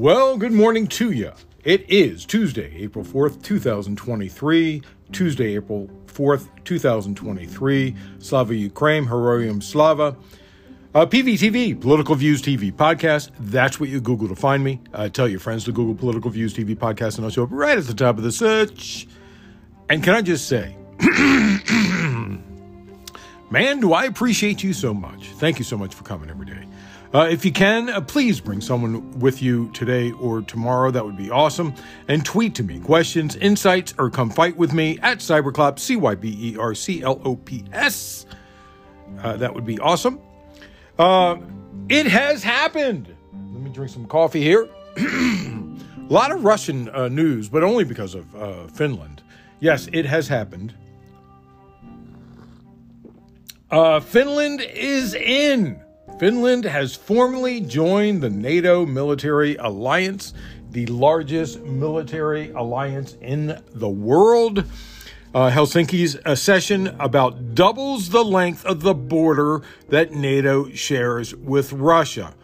Well, good morning to you. It is Tuesday, April 4th, 2023. Tuesday, April 4th, 2023. Slava Ukraine, Heroium Slava. Uh, PVTV, Political Views TV podcast. That's what you Google to find me. Uh, tell your friends to Google Political Views TV podcast, and I'll show up right at the top of the search. And can I just say, man, do I appreciate you so much. Thank you so much for coming every day. Uh, if you can, uh, please bring someone with you today or tomorrow. That would be awesome. And tweet to me questions, insights, or come fight with me at Cyberclops, C Y B E R C L O P S. Uh, that would be awesome. Uh, it has happened. Let me drink some coffee here. A lot of Russian uh, news, but only because of uh, Finland. Yes, it has happened. Finland is in. Finland has formally joined the NATO military alliance, the largest military alliance in the world. Uh, Helsinki's accession about doubles the length of the border that NATO shares with Russia,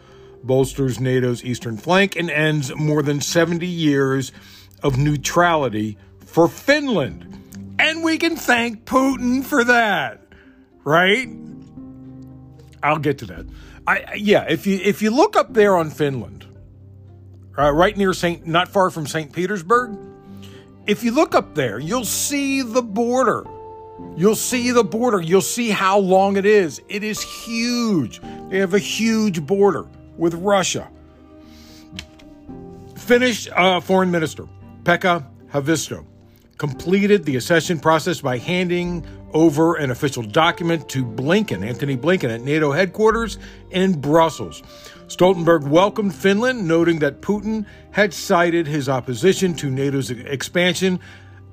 bolsters NATO's eastern flank, and ends more than 70 years of neutrality for Finland. And we can thank Putin for that, right? I'll get to that. I yeah, if you if you look up there on Finland, uh, right near Saint, not far from Saint Petersburg, if you look up there, you'll see the border. You'll see the border. You'll see how long it is. It is huge. They have a huge border with Russia. Finnish uh, Foreign Minister Pekka Haavisto completed the accession process by handing over an official document to Blinken, Anthony Blinken, at NATO headquarters in Brussels. Stoltenberg welcomed Finland, noting that Putin had cited his opposition to NATO's expansion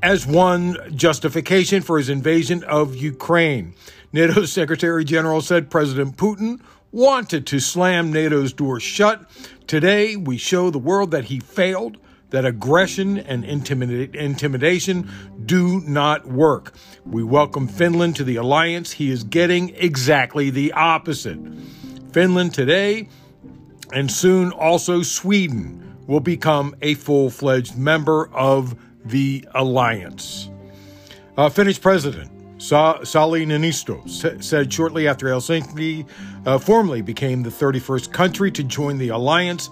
as one justification for his invasion of Ukraine. NATO's Secretary General said President Putin wanted to slam NATO's door shut. Today, we show the world that he failed that aggression and intimidation do not work. We welcome Finland to the alliance. He is getting exactly the opposite. Finland today and soon also Sweden will become a full fledged member of the alliance. Uh, Finnish President Sa- Sauli Niinisto sa- said shortly after Helsinki uh, formally became the 31st country to join the alliance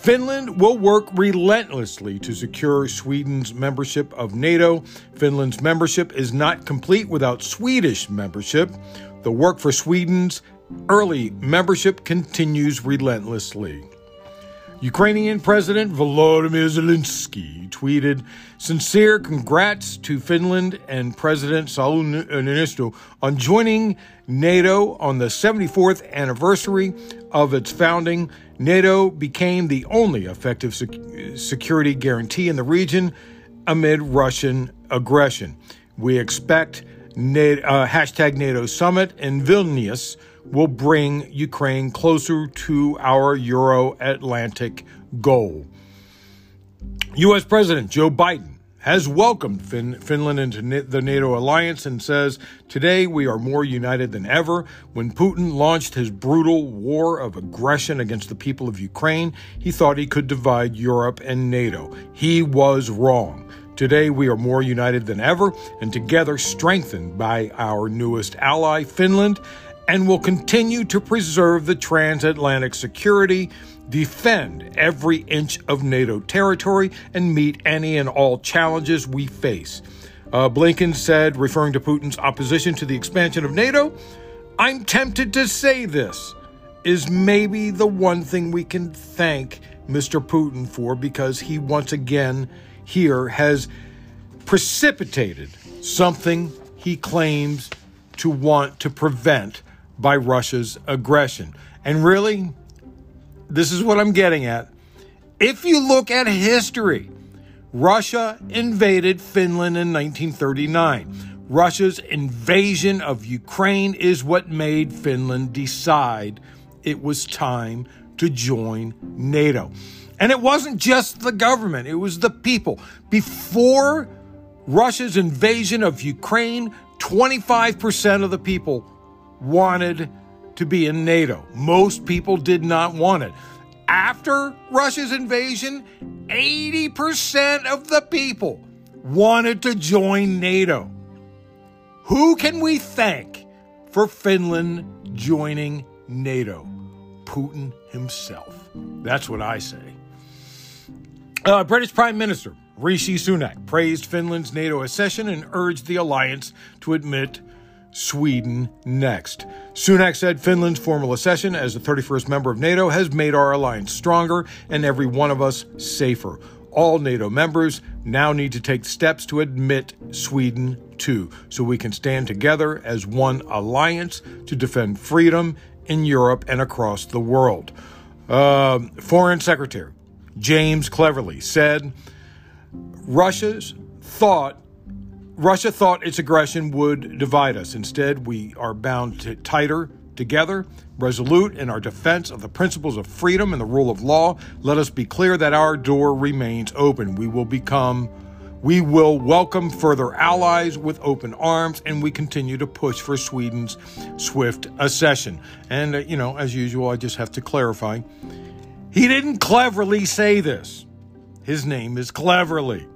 Finland will work relentlessly to secure Sweden's membership of NATO. Finland's membership is not complete without Swedish membership. The work for Sweden's early membership continues relentlessly. Ukrainian President Volodymyr Zelensky tweeted sincere congrats to Finland and President Saul Niinisto on joining NATO on the 74th anniversary of its founding. NATO became the only effective sec- security guarantee in the region amid Russian aggression. We expect NATO, uh, hashtag NATO summit in Vilnius will bring Ukraine closer to our Euro Atlantic goal. U.S. President Joe Biden has welcomed fin- Finland into the NATO alliance and says, Today we are more united than ever. When Putin launched his brutal war of aggression against the people of Ukraine, he thought he could divide Europe and NATO. He was wrong. Today, we are more united than ever and together strengthened by our newest ally, Finland, and will continue to preserve the transatlantic security, defend every inch of NATO territory, and meet any and all challenges we face. Uh, Blinken said, referring to Putin's opposition to the expansion of NATO, I'm tempted to say this is maybe the one thing we can thank Mr. Putin for because he once again here has precipitated something he claims to want to prevent by Russia's aggression. And really, this is what I'm getting at. If you look at history, Russia invaded Finland in 1939. Russia's invasion of Ukraine is what made Finland decide it was time to join NATO. And it wasn't just the government, it was the people. Before Russia's invasion of Ukraine, 25% of the people wanted to be in NATO. Most people did not want it. After Russia's invasion, 80% of the people wanted to join NATO. Who can we thank for Finland joining NATO? Putin himself. That's what I say. Uh, British Prime Minister Rishi Sunak praised Finland's NATO accession and urged the alliance to admit Sweden next. Sunak said Finland's formal accession as the 31st member of NATO has made our alliance stronger and every one of us safer. All NATO members now need to take steps to admit Sweden too, so we can stand together as one alliance to defend freedom in Europe and across the world. Uh, Foreign Secretary James Cleverly said Russia's thought Russia thought its aggression would divide us. Instead, we are bound to tighter together, resolute in our defense of the principles of freedom and the rule of law. Let us be clear that our door remains open. We will become we will welcome further allies with open arms, and we continue to push for Sweden's swift accession. And, uh, you know, as usual, I just have to clarify he didn't cleverly say this. His name is Cleverly.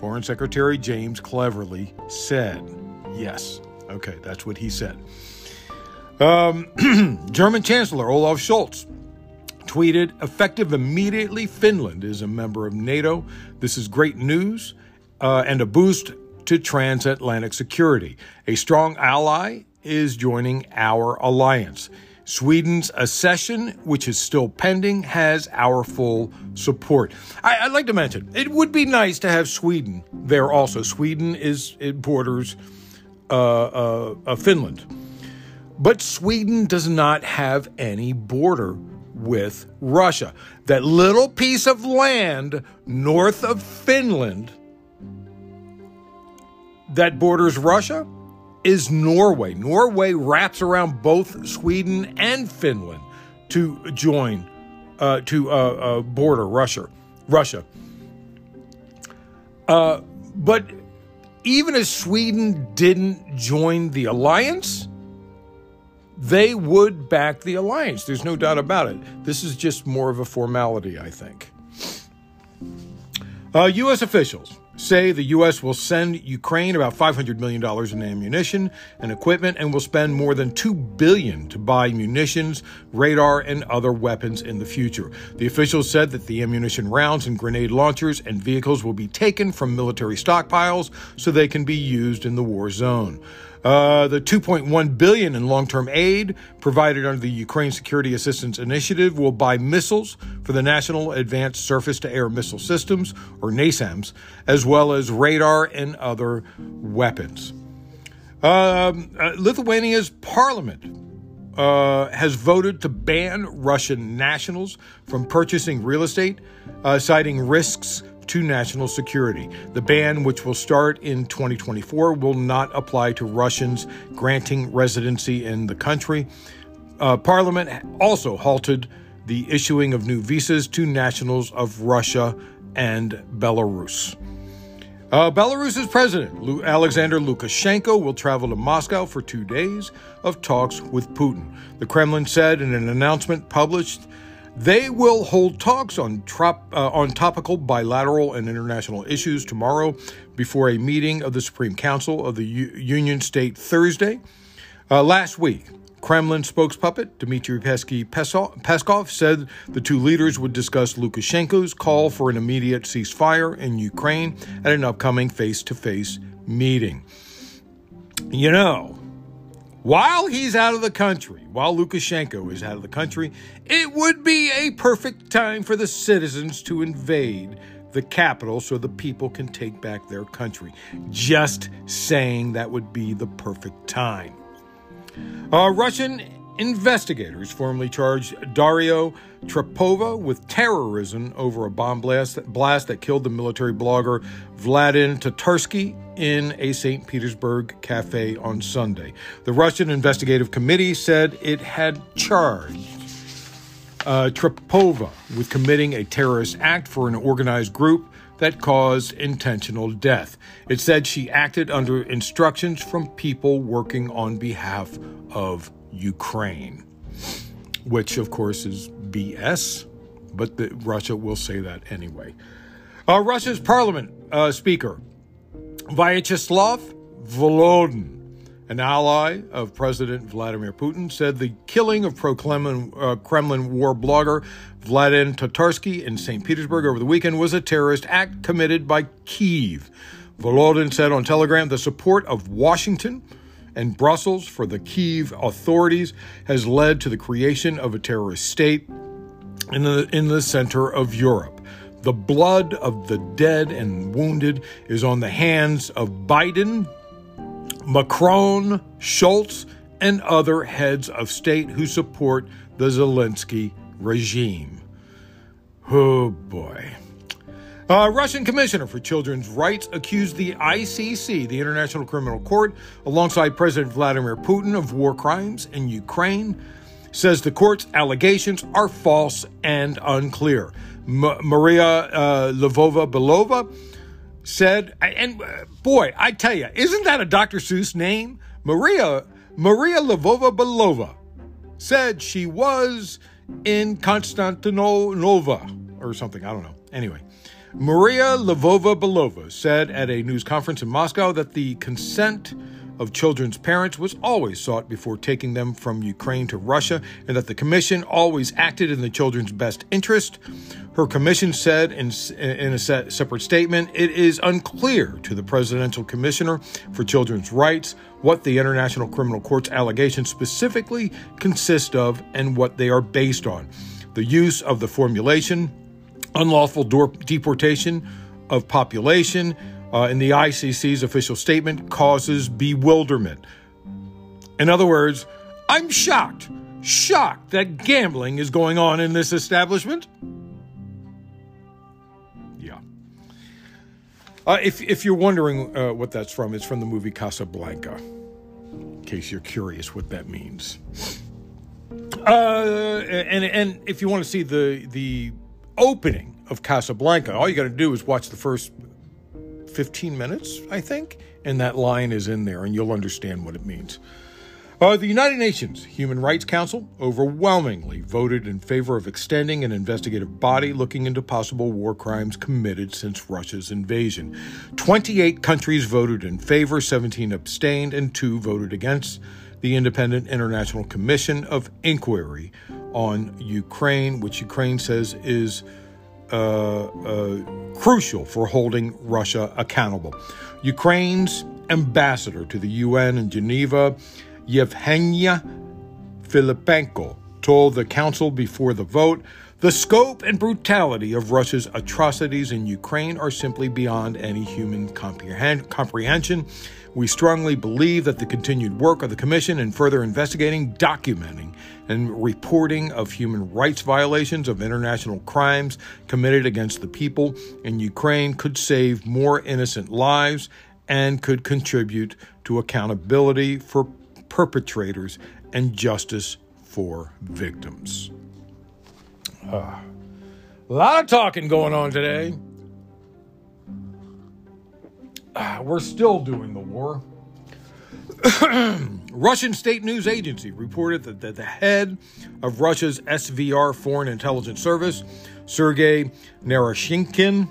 Foreign Secretary James Cleverly said. Yes. Okay, that's what he said. Um, German Chancellor Olaf Scholz tweeted, effective immediately, Finland is a member of NATO. This is great news uh, and a boost to transatlantic security. A strong ally is joining our alliance. Sweden's accession, which is still pending, has our full support. I, would like to mention it would be nice to have Sweden there also. Sweden is it borders uh, uh, uh, Finland, but Sweden does not have any border with Russia. That little piece of land north of Finland that borders Russia is Norway. Norway wraps around both Sweden and Finland to join, uh, to uh, uh, border Russia. Russia. Uh, but even as Sweden didn't join the alliance, they would back the alliance. There's no doubt about it. This is just more of a formality, I think. U.S. Uh, officials say the U.S. will send Ukraine about $500 million in ammunition and equipment and will spend more than 2 billion to buy munitions, radar, and other weapons in the future. The officials said that the ammunition rounds and grenade launchers and vehicles will be taken from military stockpiles so they can be used in the war zone. Uh, the 2.1 billion in long-term aid provided under the Ukraine Security Assistance Initiative will buy missiles for the National Advanced Surface-to-Air Missile Systems, or NASAMS, as well as radar and other weapons. Um, uh, Lithuania's parliament uh, has voted to ban Russian nationals from purchasing real estate, uh, citing risks to national security. The ban, which will start in 2024, will not apply to Russians granting residency in the country. Uh, Parliament also halted the issuing of new visas to nationals of Russia and Belarus. Uh, Belarus's president, Alexander Lukashenko, will travel to Moscow for two days of talks with Putin. The Kremlin said in an announcement published they will hold talks on, trop, uh, on topical bilateral and international issues tomorrow before a meeting of the Supreme Council of the U- Union State Thursday. Uh, last week, Kremlin spokespuppet Dmitry Pesky Peskov said the two leaders would discuss Lukashenko's call for an immediate ceasefire in Ukraine at an upcoming face to face meeting. You know, while he's out of the country, while Lukashenko is out of the country, it would be a perfect time for the citizens to invade the capital so the people can take back their country. Just saying that would be the perfect time. Uh, Russian investigators formally charged Darya Trepova with terrorism over a bomb blast, blast that killed the military blogger Vladlen Tatarsky in a St. Petersburg cafe on Sunday. The Russian investigative committee said it had charged uh, Trepova with committing a terrorist act for an organized group that caused intentional death. It said she acted under instructions from people working on behalf of Ukraine, which of course is BS. but the, Russia will say that anyway. Uh, Russia's parliament uh, speaker, Vyacheslav Volodin, an ally of President Vladimir Putin, said the killing of pro uh, Kremlin war blogger Vladimir Tatarsky in St. Petersburg over the weekend was a terrorist act committed by Kiev. Volodin said on Telegram the support of Washington and Brussels for the Kiev authorities has led to the creation of a terrorist state in the, in the center of Europe. The blood of the dead and wounded is on the hands of Biden, Macron, Scholz, and other heads of state who support the Zelensky regime. Oh boy. A Russian commissioner for children's rights accused the ICC, the International Criminal Court, alongside President Vladimir Putin of war crimes in Ukraine, says the court's allegations are false and unclear. M- Maria uh, Lvova Belova said, and uh, boy, I tell you, isn't that a Dr. Seuss name? Maria Maria Lvova Belova said she was in Constantinople or something. I don't know. Anyway, Maria Lvova Belova said at a news conference in Moscow that the consent of children's parents was always sought before taking them from Ukraine to Russia, and that the Commission always acted in the children's best interest. Her commission said in, in a separate statement it is unclear to the Presidential Commissioner for Children's Rights what the International Criminal Court's allegations specifically consist of and what they are based on. The use of the formulation unlawful deportation of population uh, in the ICC's official statement causes bewilderment. In other words, I'm shocked, shocked that gambling is going on in this establishment. Yeah. Uh, if, if you're wondering uh, what that's from, it's from the movie Casablanca, in case you're curious what that means. Uh, and, and if you want to see the, the opening of Casablanca, all you got to do is watch the first 15 minutes, I think, and that line is in there, and you'll understand what it means. Uh, the United Nations Human Rights Council overwhelmingly voted in favor of extending an investigative body looking into possible war crimes committed since Russia's invasion. 28 countries voted in favor, 17 abstained, and 2 voted against the Independent International Commission of Inquiry on Ukraine, which Ukraine says is uh, uh, crucial for holding Russia accountable. Ukraine's ambassador to the UN in Geneva, Yevhenya Filipenko, told the council before the vote the scope and brutality of Russia's atrocities in Ukraine are simply beyond any human comprehension. We strongly believe that the continued work of the Commission in further investigating, documenting, and reporting of human rights violations of international crimes committed against the people in Ukraine could save more innocent lives and could contribute to accountability for perpetrators and justice for victims. Uh, a lot of talking going on today. Uh, we're still doing the war. Russian state news agency reported that, the head of Russia's SVR Foreign Intelligence Service, Sergei Naryshkin,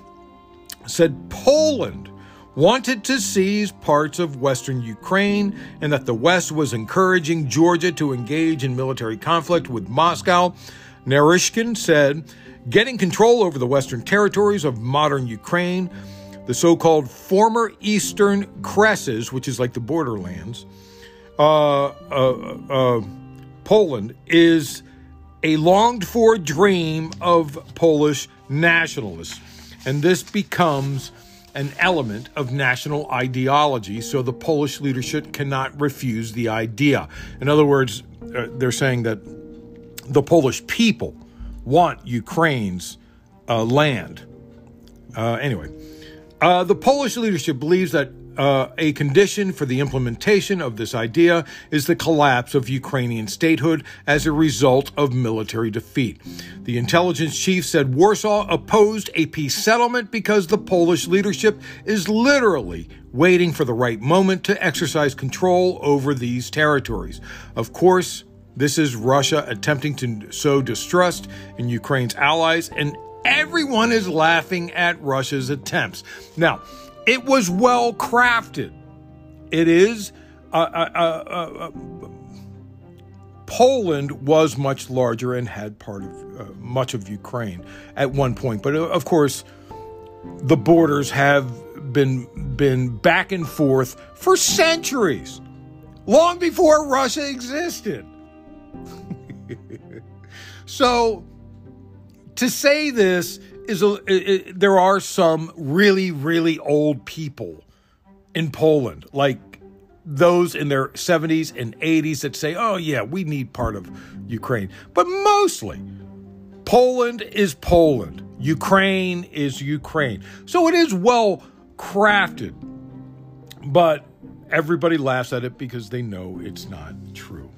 said Poland wanted to seize parts of western Ukraine and that the West was encouraging Georgia to engage in military conflict with Moscow. Naryshkin said getting control over the western territories of modern Ukraine the so called former Eastern Kresy, which is like the borderlands, uh, uh, uh, Poland, is a longed for dream of Polish nationalists. And this becomes an element of national ideology, so the Polish leadership cannot refuse the idea. In other words, uh, they're saying that the Polish people want Ukraine's uh, land. Uh, anyway, uh, the Polish leadership believes that uh, a condition for the implementation of this idea is the collapse of Ukrainian statehood as a result of military defeat. The intelligence chief said Warsaw opposed a peace settlement because the Polish leadership is literally waiting for the right moment to exercise control over these territories. Of course, This is Russia attempting to sow distrust in Ukraine's allies, and everyone is laughing at Russia's attempts. Now, it was well crafted. It is. Uh, uh, uh, uh Poland was much larger and had part of uh, much of Ukraine at one point, but uh, of course, the borders have been been back and forth for centuries, long before Russia existed. so, to say this is a, it, it, there are some really really old people in Poland, like those in their 70s and 80s that say, oh, yeah, we need part of Ukraine. But mostly, Poland is Poland, Ukraine is Ukraine. So it is well crafted, but everybody laughs at it because they know it's not true.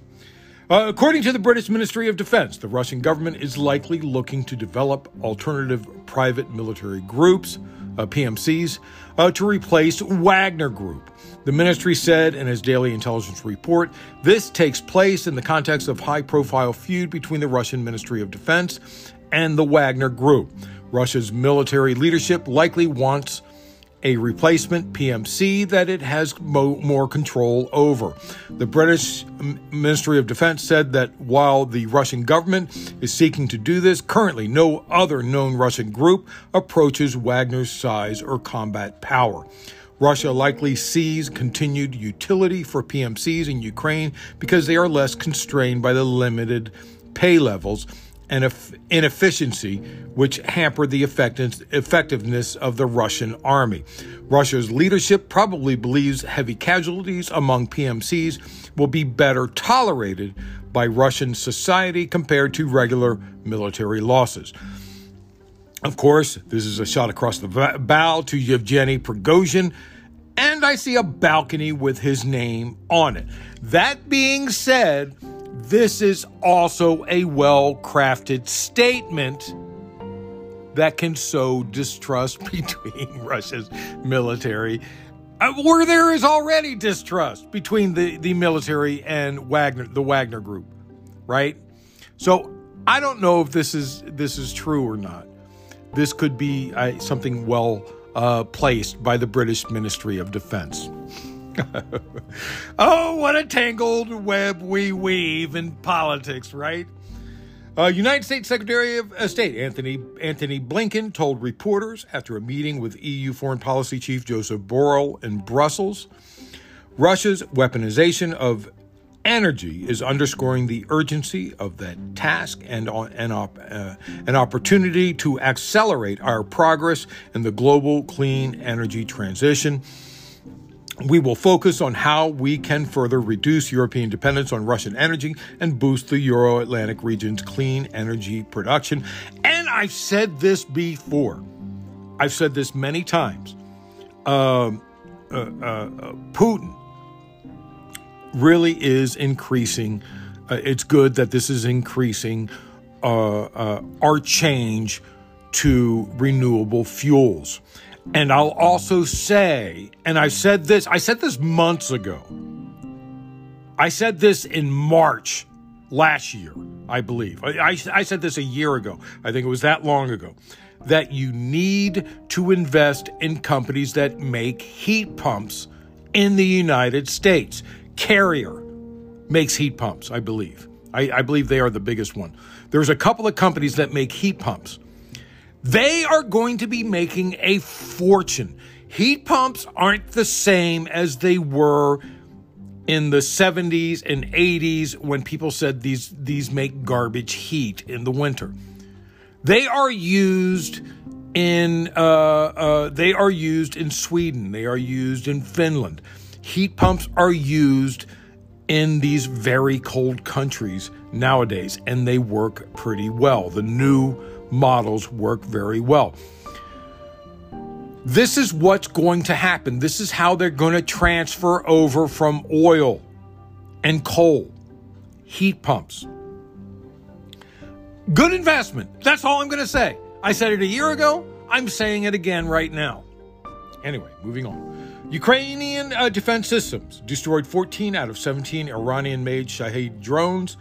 Uh, according to the British Ministry of Defense, the Russian government is likely looking to develop alternative private military groups, uh, PMCs, uh, to replace Wagner Group. The ministry said in its daily intelligence report this takes place in the context of high profile feud between the Russian Ministry of Defense and the Wagner Group. Russia's military leadership likely wants a replacement PMC that it has mo- more control over. The British Ministry of Defense said that while the Russian government is seeking to do this, currently no other known Russian group approaches Wagner's size or combat power. Russia likely sees continued utility for PMCs in Ukraine because they are less constrained by the limited pay levels and inefficiency, which hamper the effectiveness of the Russian army. Russia's leadership probably believes heavy casualties among PMCs will be better tolerated by Russian society compared to regular military losses. Of course, this is a shot across the bow to Yevgeny Prigozhin, and I see a balcony with his name on it. That being said, this is also a well crafted statement that can sow distrust between Russia's military, where there is already distrust between the, the military and Wagner, the Wagner Group, right? So I don't know if this is this is true or not. This could be uh, something well uh, placed by the British Ministry of Defense. oh, what a tangled web we weave in politics, right? Uh, United States Secretary of State Anthony Antony Blinken told reporters after a meeting with EU Foreign Policy Chief Joseph Borrell in Brussels, Russia's weaponization of energy is underscoring the urgency of that task and an, uh, an opportunity to accelerate our progress in the global clean energy transition. We will focus on how we can further reduce European dependence on Russian energy and boost the Euro Atlantic region's clean energy production. And I've said this before, I've said this many times. Um, uh, uh, uh, Putin really is increasing. Uh, it's good that this is increasing uh, uh, our change to renewable fuels. And I'll also say, and I said this, I said this months ago. I said this in March last year, I believe. I, I, I said this a year ago. I think it was that long ago. That you need to invest in companies that make heat pumps in the United States. Carrier makes heat pumps, I believe. I, I, believe they are the biggest one. There's a couple of companies that make heat pumps. They are going to be making a fortune. Heat pumps aren't the same as they were in the 70s and 80s when people said these these make garbage heat in the winter. They are used in uh, uh, they are used in Sweden. They are used in Finland heat pumps are used in these very cold countries nowadays, and they work pretty well. The new models work very well. This is what's going to happen. This is how they're going to transfer over from oil and coal, heat pumps. Good investment. That's all I'm going to say. I said it a year ago. I'm saying it again right now. Anyway, moving on. Ukrainian uh, defense systems destroyed 14 out of 17 Iranian made Shahed drones.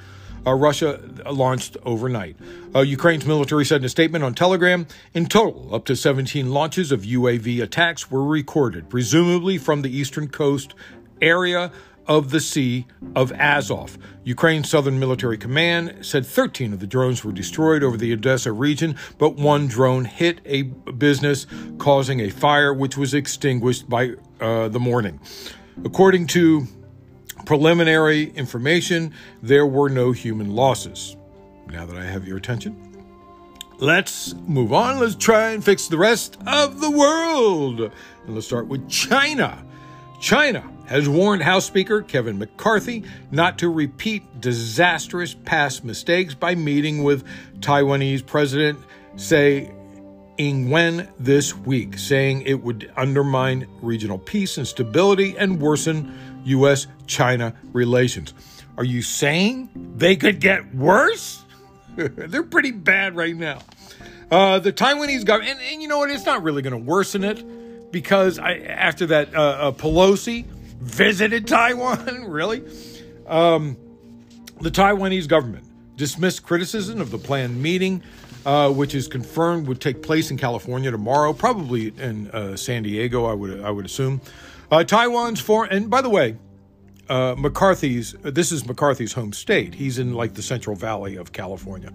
Uh, Russia launched overnight. Uh, Ukraine's military said in a statement on Telegram in total, up to 17 launches of UAV attacks were recorded, presumably from the eastern coast area of the Sea of Azov. Ukraine's Southern Military Command said 13 of the drones were destroyed over the Odessa region, but one drone hit a business, causing a fire which was extinguished by uh, the morning. According to preliminary information, there were no human losses. Now that I have your attention, let's move on. Let's try and fix the rest of the world. And let's start with China. China has warned House Speaker Kevin McCarthy not to repeat disastrous past mistakes by meeting with Taiwanese President Tsai Ing-wen this week, saying it would undermine regional peace and stability and worsen U.S. China relations. Are you saying they could get worse? They're pretty bad right now. Uh, the Taiwanese government, and, and, you know what? It's not really going to worsen it because I, after that, uh, uh, Pelosi visited Taiwan? really? Um, the Taiwanese government dismissed criticism of the planned meeting, uh, which is confirmed would take place in California tomorrow, probably in uh, San Diego. I would I would assume. Uh, Taiwan's foreign, and by the way, uh, McCarthy's. This is McCarthy's home state. He's in like the Central Valley of California.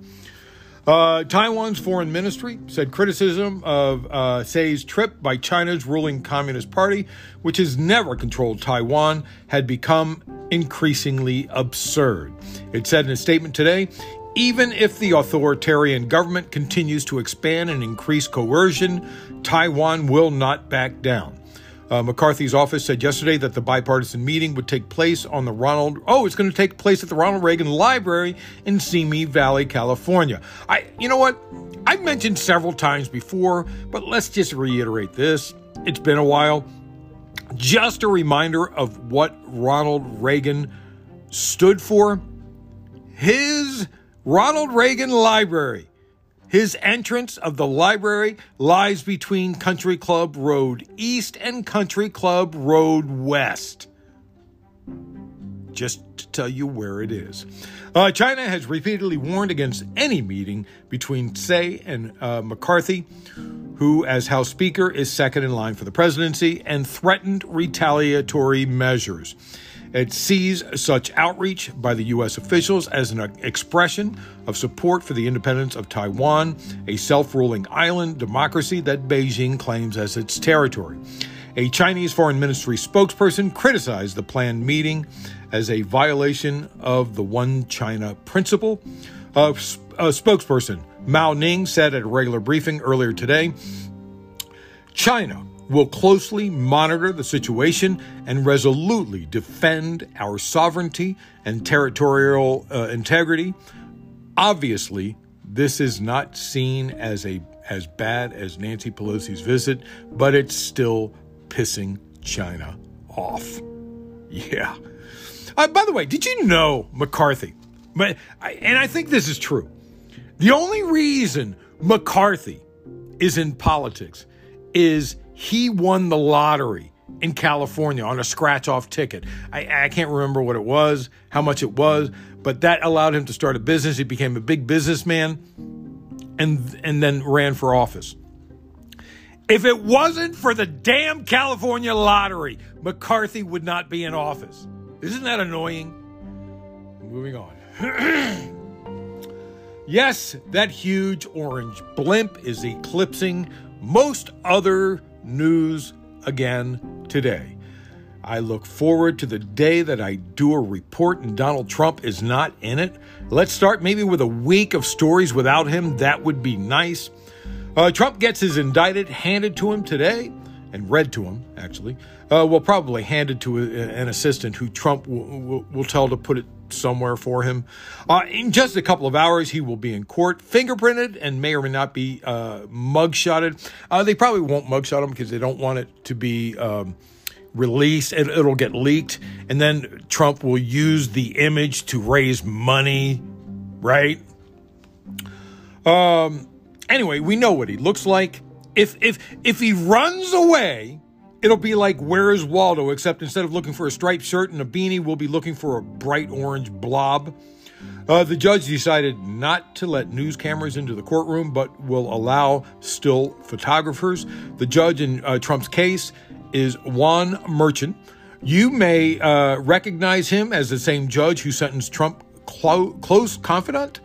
Uh, Taiwan's foreign ministry said criticism of uh, trip by China's ruling Communist Party, which has never controlled Taiwan, had become increasingly absurd. It said in a statement today even if the authoritarian government continues to expand and increase coercion, Taiwan will not back down. Uh, McCarthy's office said yesterday that the bipartisan meeting would take place on the Ronald. Oh, it's going to take place at the Ronald Reagan Library in Simi Valley, California. I, you know what? I've mentioned several times before, but let's just reiterate this. It's been a while. Just a reminder of what Ronald Reagan stood for. His Ronald Reagan Library his entrance of the library lies between Country Club Road East and Country Club Road West. Just to tell you where it is. Uh, China has repeatedly warned against any meeting between Tsai and uh, McCarthy, who, as House Speaker, is second in line for the presidency, and threatened retaliatory measures. It sees such outreach by the U.S. officials as an expression of support for the independence of Taiwan, a self ruling island democracy that Beijing claims as its territory. A Chinese Foreign Ministry spokesperson criticized the planned meeting as a violation of the One China principle. A, a spokesperson, Mao Ning, said at a regular briefing earlier today China will closely monitor the situation and resolutely defend our sovereignty and territorial uh, integrity. Obviously, this is not seen as a as bad as Nancy Pelosi's visit, but it's still pissing China off. Yeah. Uh, by the way, did you know McCarthy? But and I think this is true. The only reason McCarthy is in politics is he won the lottery in California on a scratch off ticket. I, I, can't remember what it was, how much it was, but that allowed him to start a business. He became a big businessman and, and then ran for office. If it wasn't for the damn California lottery, McCarthy would not be in office. Isn't that annoying? Moving on. yes, that huge orange blimp is eclipsing most other news again today. I look forward to the day that I do a report and Donald Trump is not in it. Let's start maybe with a week of stories without him. That would be nice. Uh, Trump gets his indicted handed to him today and read to him, actually. Uh, well, probably handed to a, an assistant who Trump will, tell to put it somewhere for him. Uh, in just a couple of hours, he will be in court, fingerprinted, and may or may not be uh, mugshotted. Uh, they probably won't mugshot him because they don't want it to be um, released. and it'll get leaked, and then Trump will use the image to raise money, right? Um. Anyway, we know what he looks like. If if if he runs away It'll be like Where is Waldo, except instead of looking for a striped shirt and a beanie, we'll be looking for a bright orange blob. Uh, the judge decided not to let news cameras into the courtroom, but will allow still photographers. The judge in uh, Trump's case is Juan Merchan. You may uh, recognize him as the same judge who sentenced Trump clo- close confidant,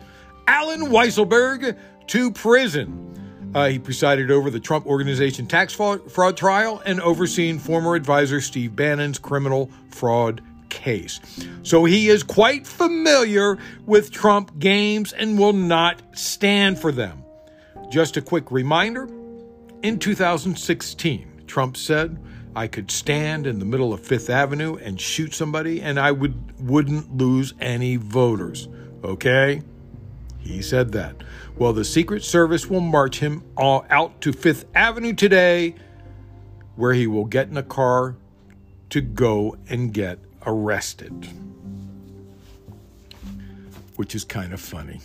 Allen Weisselberg, to prison. Uh, he presided over the Trump Organization tax fraud trial and overseen former advisor Steve Bannon's criminal fraud case. So he is quite familiar with Trump games and will not stand for them. Just a quick reminder in 2016, Trump said, I could stand in the middle of Fifth Avenue and shoot somebody and I would wouldn't lose any voters. Okay? He said that. Well, the Secret Service will march him out to Fifth Avenue today, where he will get in a car to go and get arrested. Which is kind of funny.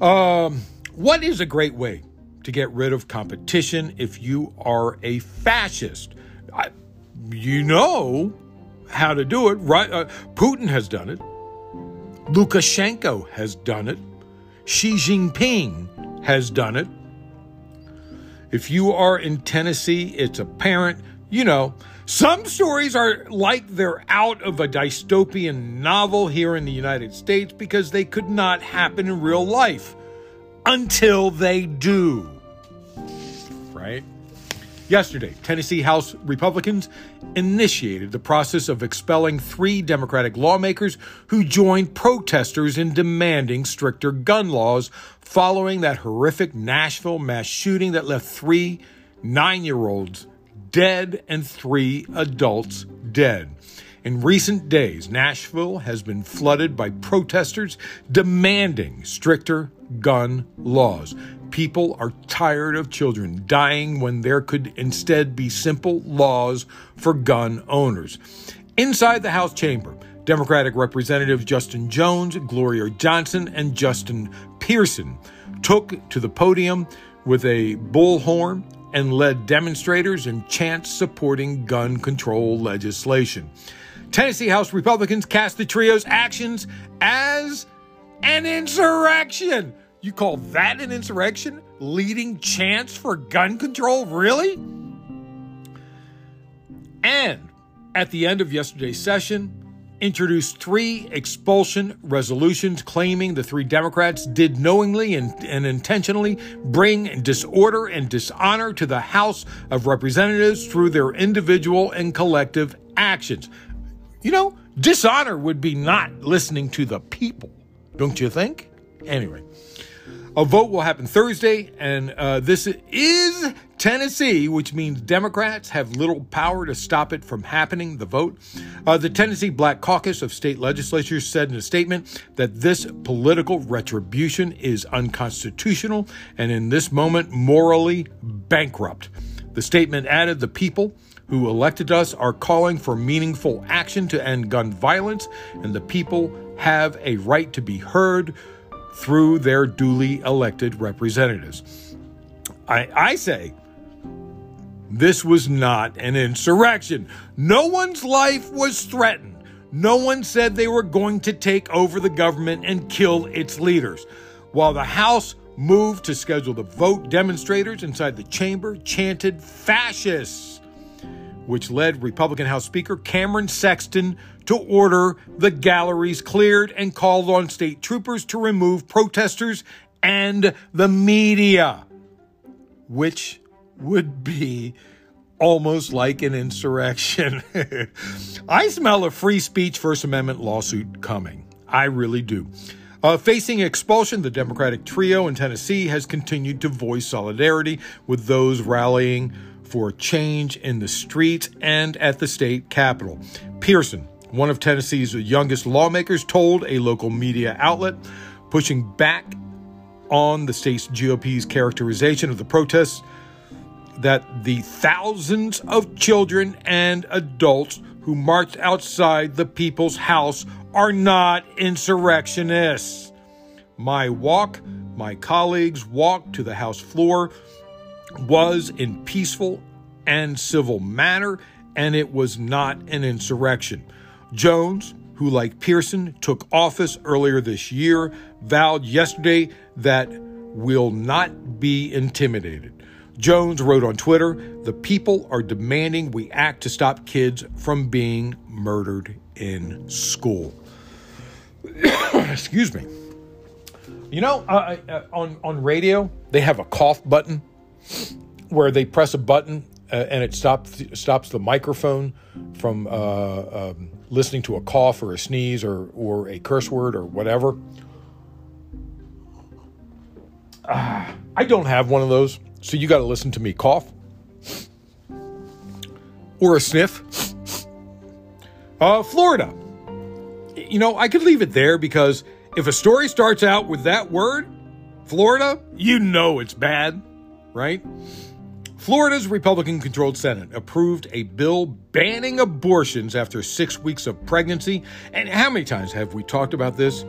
Um, what is a great way to get rid of competition if you are a fascist? I, you know how to do it, right? Uh, Putin has done it. Lukashenko has done it. Xi Jinping has done it. If you are in Tennessee, it's apparent, you know, some stories are like they're out of a dystopian novel here in the United States because they could not happen in real life until they do. Right? Yesterday, Tennessee House Republicans initiated the process of expelling three Democratic lawmakers who joined protesters in demanding stricter gun laws following that horrific Nashville mass shooting that left three nine year olds dead and three adults dead. In recent days, Nashville has been flooded by protesters demanding stricter gun laws. People are tired of children dying when there could instead be simple laws for gun owners. Inside the House chamber, Democratic Representatives Justin Jones, Gloria Johnson, and Justin Pearson took to the podium with a bullhorn and led demonstrators and chants supporting gun control legislation. Tennessee House Republicans cast the trio's actions as an insurrection. You call that an insurrection? Leading chants for gun control? Really? And at the end of yesterday's session, introduced three expulsion resolutions claiming the three Democrats did knowingly and, and, intentionally bring disorder and dishonor to the House of Representatives through their individual and collective actions. You know, dishonor would be not listening to the people, don't you think? Anyway. A vote will happen Thursday, and uh, this is Tennessee, which means Democrats have little power to stop it from happening, the vote. Uh, the Tennessee Black Caucus of state legislatures said in a statement that this political retribution is unconstitutional and in this moment morally bankrupt. The statement added the people who elected us are calling for meaningful action to end gun violence, and the people have a right to be heard through their duly elected representatives. I, I say this was not an insurrection. No one's life was threatened. No one said they were going to take over the government and kill its leaders. While the House moved to schedule the vote, demonstrators inside the chamber chanted fascists, which led Republican House Speaker Cameron Sexton to order the galleries cleared and called on state troopers to remove protesters and the media, which would be almost like an insurrection. I smell a free speech First Amendment lawsuit coming. I really do. Uh, facing expulsion, the Democratic trio in Tennessee has continued to voice solidarity with those rallying for change in the streets and at the state capitol. Pearson, one of Tennessee's youngest lawmakers told a local media outlet, pushing back on the state's GOP's characterization of the protests that the thousands of children and adults who marched outside the people's house are not insurrectionists. My walk, my colleagues' walk to the House floor was in peaceful and civil manner, and it was not an insurrection. Jones, who, like Pearson, took office earlier this year, vowed yesterday that will not be intimidated. Jones wrote on Twitter The people are demanding we act to stop kids from being murdered in school. Excuse me. You know, uh, uh, on, on radio, they have a cough button where they press a button uh, and it stops stops the microphone from uh, um, listening to a cough or a sneeze or or a curse word or whatever. Uh, I don't have one of those, so you got to listen to me cough or a sniff. Uh, Florida. You know, I could leave it there because if a story starts out with that word, Florida, you know it's bad, right? Florida's Republican controlled Senate approved a bill banning abortions after six weeks of pregnancy. And how many times have we talked about this?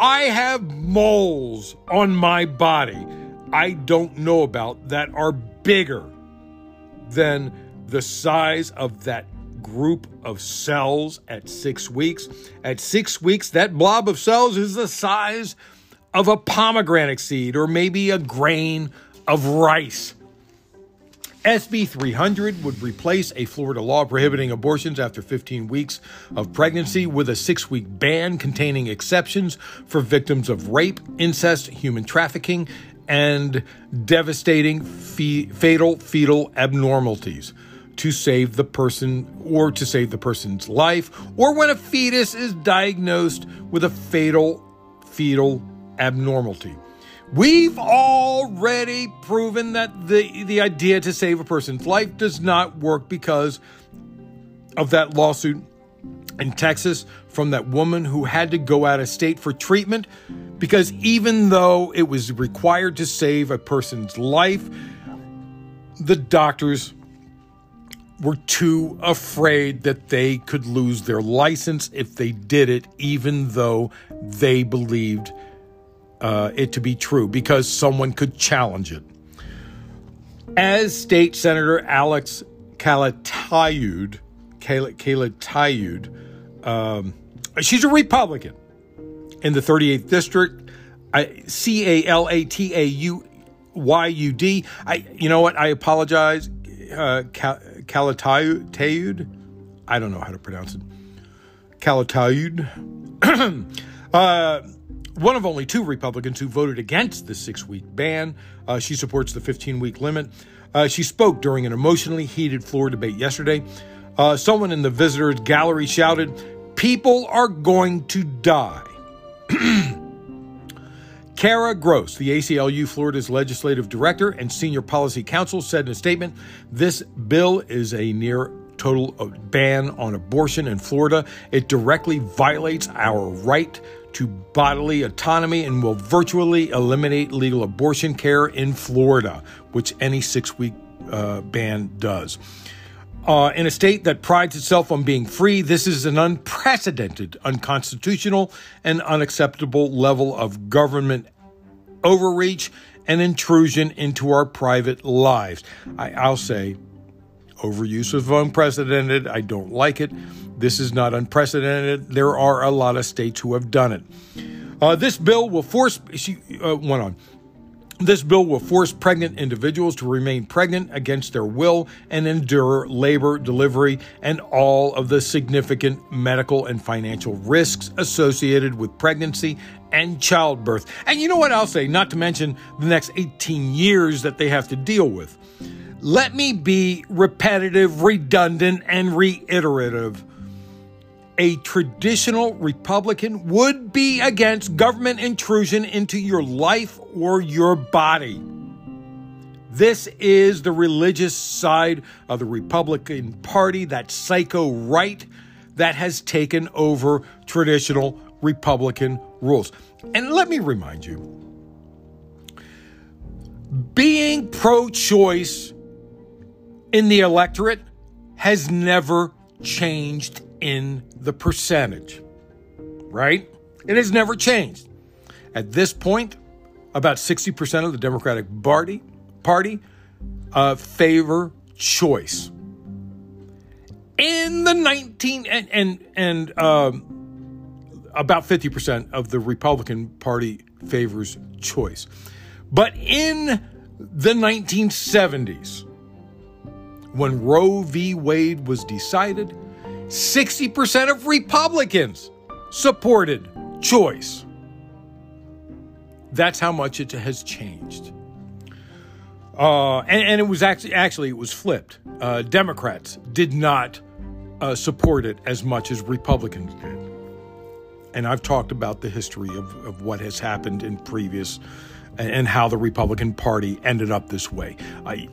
I have moles on my body I don't know about that are bigger than the size of that group of cells at six weeks. At six weeks, that blob of cells is the size of a pomegranate seed or maybe a grain of rice. SB 300 would replace a Florida law prohibiting abortions after 15 weeks of pregnancy with a six week ban containing exceptions for victims of rape, incest, human trafficking, and devastating fe- fatal fetal abnormalities to save the person or to save the person's life, or when a fetus is diagnosed with a fatal fetal abnormality. We've already proven that the, the idea to save a person's life does not work because of that lawsuit in Texas from that woman who had to go out of state for treatment because even though it was required to save a person's life, the doctors were too afraid that they could lose their license if they did it, even though they believed uh, it to be true because someone could challenge it. As State Senator Alex Calatayud, Calatayud, um, she's a Republican in the 38th district. C A L A T A U Y U D. I, you know what? I apologize. Uh, Calatayud. I don't know how to pronounce it. Calatayud. uh, one of only two Republicans who voted against the six week ban. Uh, she supports the 15 week limit. Uh, she spoke during an emotionally heated floor debate yesterday. Uh, someone in the visitors' gallery shouted, People are going to die. Kara Gross, the ACLU Florida's legislative director and senior policy counsel, said in a statement this bill is a near total ban on abortion in Florida. It directly violates our right to bodily autonomy and will virtually eliminate legal abortion care in Florida, which any six week uh, ban does. Uh, in a state that prides itself on being free, this is an unprecedented, unconstitutional, and unacceptable level of government overreach and intrusion into our private lives. I, will say, overuse of unprecedented. I don't like it. This is not unprecedented. There are a lot of states who have done it. Uh, this bill will force. She uh, went on. This bill will force pregnant individuals to remain pregnant against their will and endure labor, delivery, and all of the significant medical and financial risks associated with pregnancy and childbirth. And you know what I'll say, not to mention the next 18 years that they have to deal with. Let me be repetitive, redundant, and reiterative a traditional Republican would be against government intrusion into your life or your body. This is the religious side of the Republican Party, that psycho right that has taken over traditional Republican rules. And let me remind you being pro choice in the electorate has never changed in the percentage, right? It has never changed. At this point, about 60% of the Democratic Party, party uh, favor choice. In the 19 and and and um, about 50% of the Republican Party favors choice. But in the 1970s, when Roe v. Wade was decided, 60% of Republicans supported choice. That's how much it has changed. Uh, and, and, it was actually actually it was flipped. Uh, Democrats did not uh, support it as much as Republicans did. And I've talked about the history of, of what has happened in previous and how the Republican Party ended up this way. I,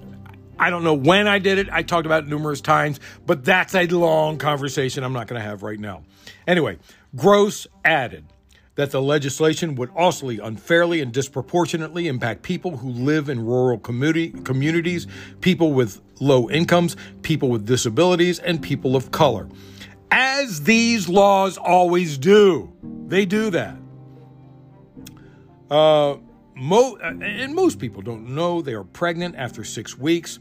I don't know when I did it. I talked about it numerous times, but that's a long conversation I'm not going to have right now. Anyway, Gross added that the legislation would also unfairly and disproportionately impact people who live in rural community, communities, people with low incomes, people with disabilities, and people of color. As these laws always do. They do that. Uh, mo- and most people don't know they are pregnant after six weeks.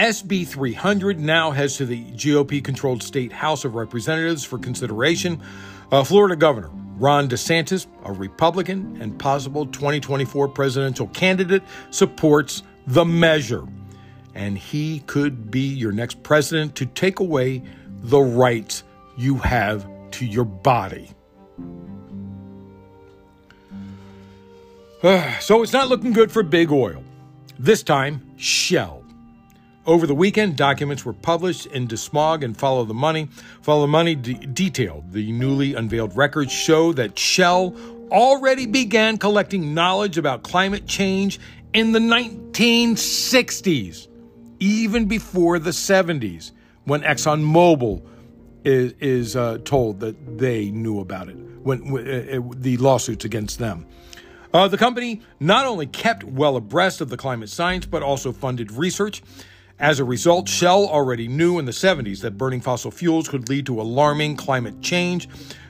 SB 300 now heads to the GOP controlled state House of Representatives for consideration. Uh, Florida Governor Ron DeSantis, a Republican and possible 2024 presidential candidate, supports the measure. And he could be your next president to take away the rights you have to your body. so it's not looking good for big oil. This time, Shell. Over the weekend, documents were published in DeSmog and Follow the Money. Follow the Money de- detailed the newly unveiled records show that Shell already began collecting knowledge about climate change in the 1960s, even before the 70s, when ExxonMobil is, is uh, told that they knew about it, when uh, uh, the lawsuits against them. Uh, the company not only kept well abreast of the climate science, but also funded research. As a result, Shell already knew in the 70s that burning fossil fuels could lead to alarming climate change.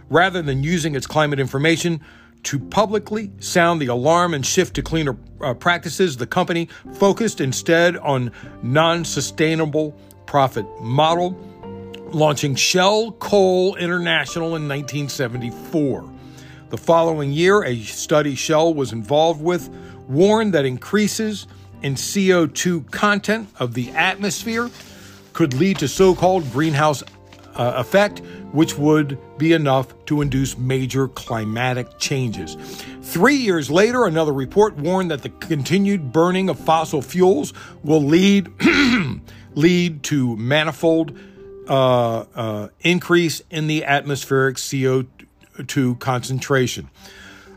Rather than using its climate information to publicly sound the alarm and shift to cleaner uh, practices, the company focused instead on non-sustainable profit model, launching Shell Coal International in 1974. The following year, a study Shell was involved with warned that increases in CO2 content of the atmosphere could lead to so called greenhouse uh, effect, which would be enough to induce major climatic changes. Three years later, another report warned that the continued burning of fossil fuels will lead, lead to manifold uh, uh, increase in the atmospheric CO2 concentration.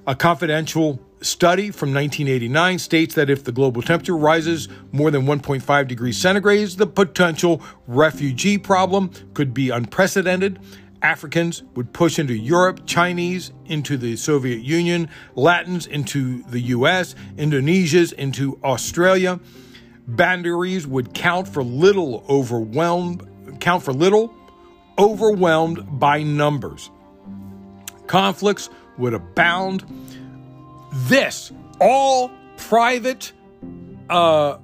A confidential study from 1989 states that if the global temperature rises more than 1.5 degrees centigrade, the potential refugee problem could be unprecedented. Africans would push into Europe, Chinese into the Soviet Union, Latins into the US, Indonesians into Australia. Boundaries would count for little overwhelmed count for little overwhelmed by numbers. Conflicts would abound this, all private uh,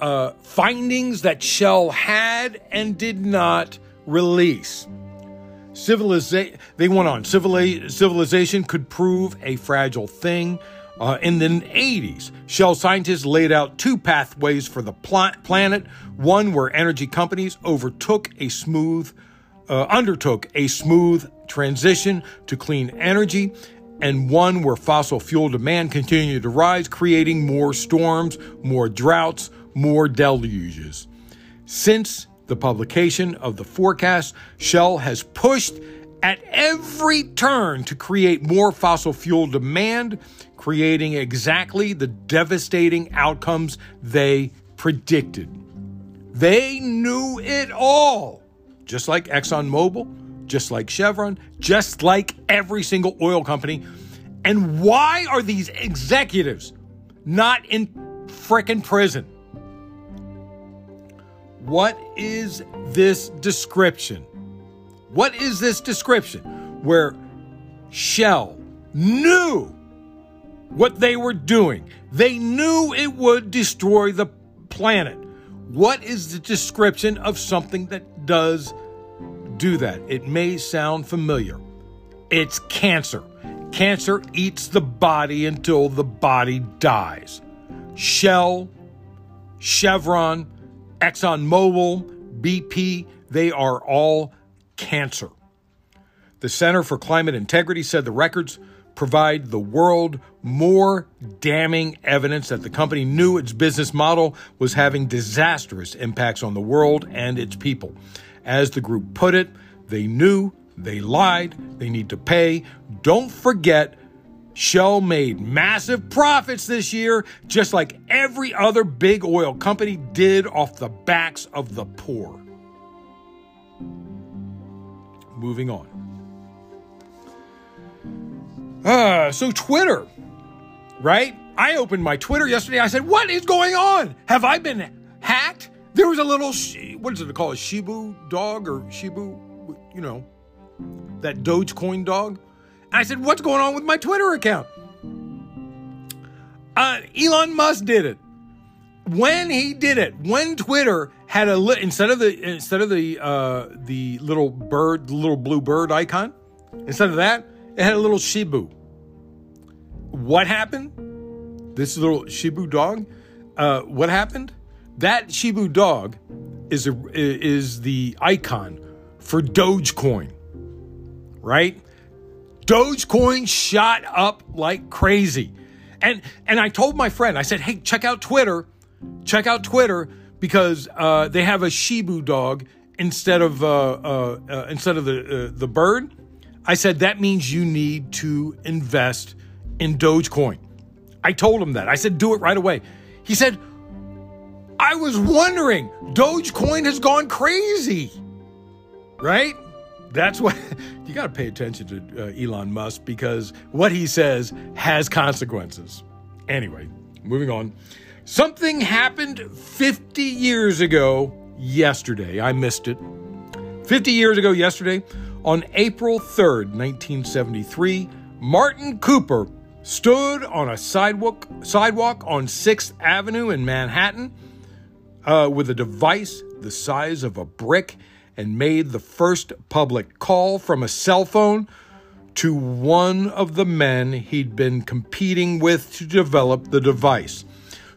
uh, findings that Shell had and did not release. Civilization, they went on. Civili- civilization could prove a fragile thing. Uh, in the 80s, Shell scientists laid out two pathways for the pl- planet. One where energy companies overtook a smooth, uh, undertook a smooth transition to clean energy, and one where fossil fuel demand continued to rise, creating more storms, more droughts, more deluges. Since the publication of the forecast, Shell has pushed at every turn to create more fossil fuel demand, creating exactly the devastating outcomes they predicted. They knew it all, just like ExxonMobil just like Chevron, just like every single oil company. And why are these executives not in frickin' prison? What is this description? What is this description where Shell knew what they were doing? They knew it would destroy the planet. What is the description of something that does do that. It may sound familiar. It's cancer. Cancer eats the body until the body dies. Shell, Chevron, ExxonMobil, BP, they are all cancer. The Center for Climate Integrity said the records provide the world more damning evidence that the company knew its business model was having disastrous impacts on the world and its people. As the group put it, they knew, they lied, they need to pay. Don't forget, Shell made massive profits this year, just like every other big oil company did off the backs of the poor. Moving on. Uh, so Twitter, right? I opened my Twitter yesterday. I said, "What is going on? Have I been hacked?" There was a little what is it called? A Shibu dog or Shibu, you know, that Dogecoin dog. I said, "What's going on with my Twitter account?" Uh, Elon Musk did it. When he did it, when Twitter had a li- instead of the instead of the uh, the little bird, the little blue bird icon, instead of that, it had a little Shibu. What happened? This little Shibu dog. Uh, what happened? That Shibu dog is a, is the icon for Dogecoin, right? Dogecoin shot up like crazy, and and I told my friend, I said, "Hey, check out Twitter, check out Twitter because uh, they have a Shibu dog instead of uh, uh, uh instead of the uh, the bird." I said, that means you need to invest in Dogecoin. I told him that. I said, do it right away. He said, I was wondering, Dogecoin has gone crazy. Right? That's what you got to pay attention to uh, Elon Musk because what he says has consequences. Anyway, moving on. Something happened 50 years ago yesterday. I missed it. 50 years ago yesterday, on April 3rd, 1973, Martin Cooper stood on a sidewalk, sidewalk on 6th Avenue in Manhattan uh, with a device the size of a brick and made the first public call from a cell phone to one of the men he'd been competing with to develop the device.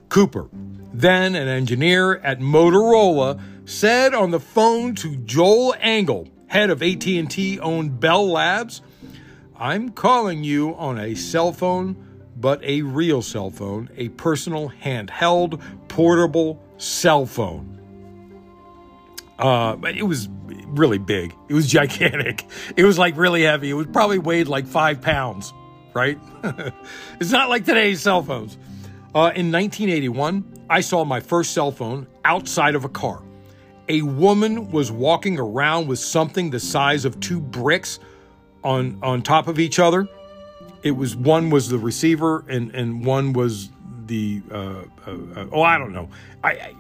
Cooper, then an engineer at Motorola, said on the phone to Joel Engel, head of AT&T owned Bell Labs, I'm calling you on a cell phone, but a real cell phone, a personal handheld portable cell phone. Uh, it was really big. It was gigantic. It was like really heavy. It was probably weighed like five pounds, right? it's not like today's cell phones. Uh, in 1981, I saw my first cell phone outside of a car a woman was walking around with something the size of two bricks on on top of each other. It was one was the receiver and and one was the uh, uh, uh, oh I don't know I. I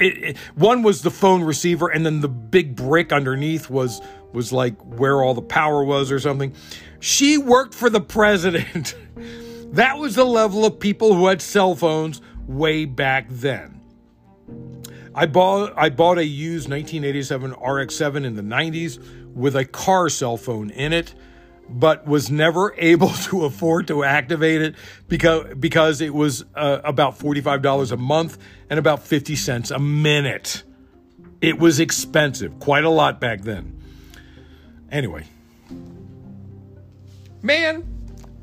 it, it, one was the phone receiver, and then the big brick underneath was was like where all the power was or something. She worked for the president. that was the level of people who had cell phones way back then. I bought I bought a used 1987 RX-7 in the 90s with a car cell phone in it, but was never able to afford to activate it because because it was uh, about $45 a month and about 50 cents a minute. It was expensive, quite a lot back then. Anyway, man,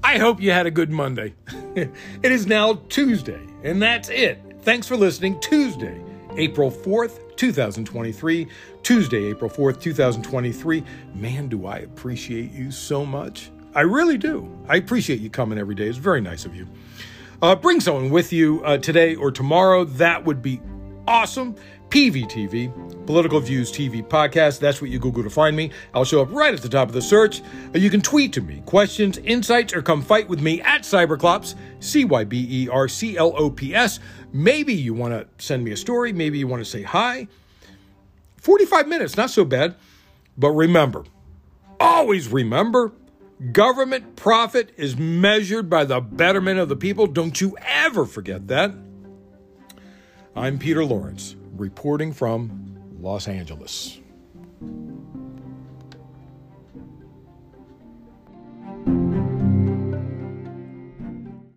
I hope you had a good Monday. it is now Tuesday, and that's it. Thanks for listening. Tuesday April 4th, 2023. Tuesday, April 4th, 2023. Man, do I appreciate you so much. I really do. I appreciate you coming every day. It's very nice of you. Uh, bring someone with you uh, today or tomorrow. That would be awesome. PVTV, Political Views TV Podcast. That's what you Google to find me. I'll show up right at the top of the search. Uh, you can tweet to me questions, insights, or come fight with me at Cyberclops, C Y B E R C L O P S. Maybe you want to send me a story. Maybe you want to say hi. 45 minutes, not so bad. But remember, always remember, government profit is measured by the betterment of the people. Don't you ever forget that. I'm Peter Lawrence, reporting from Los Angeles.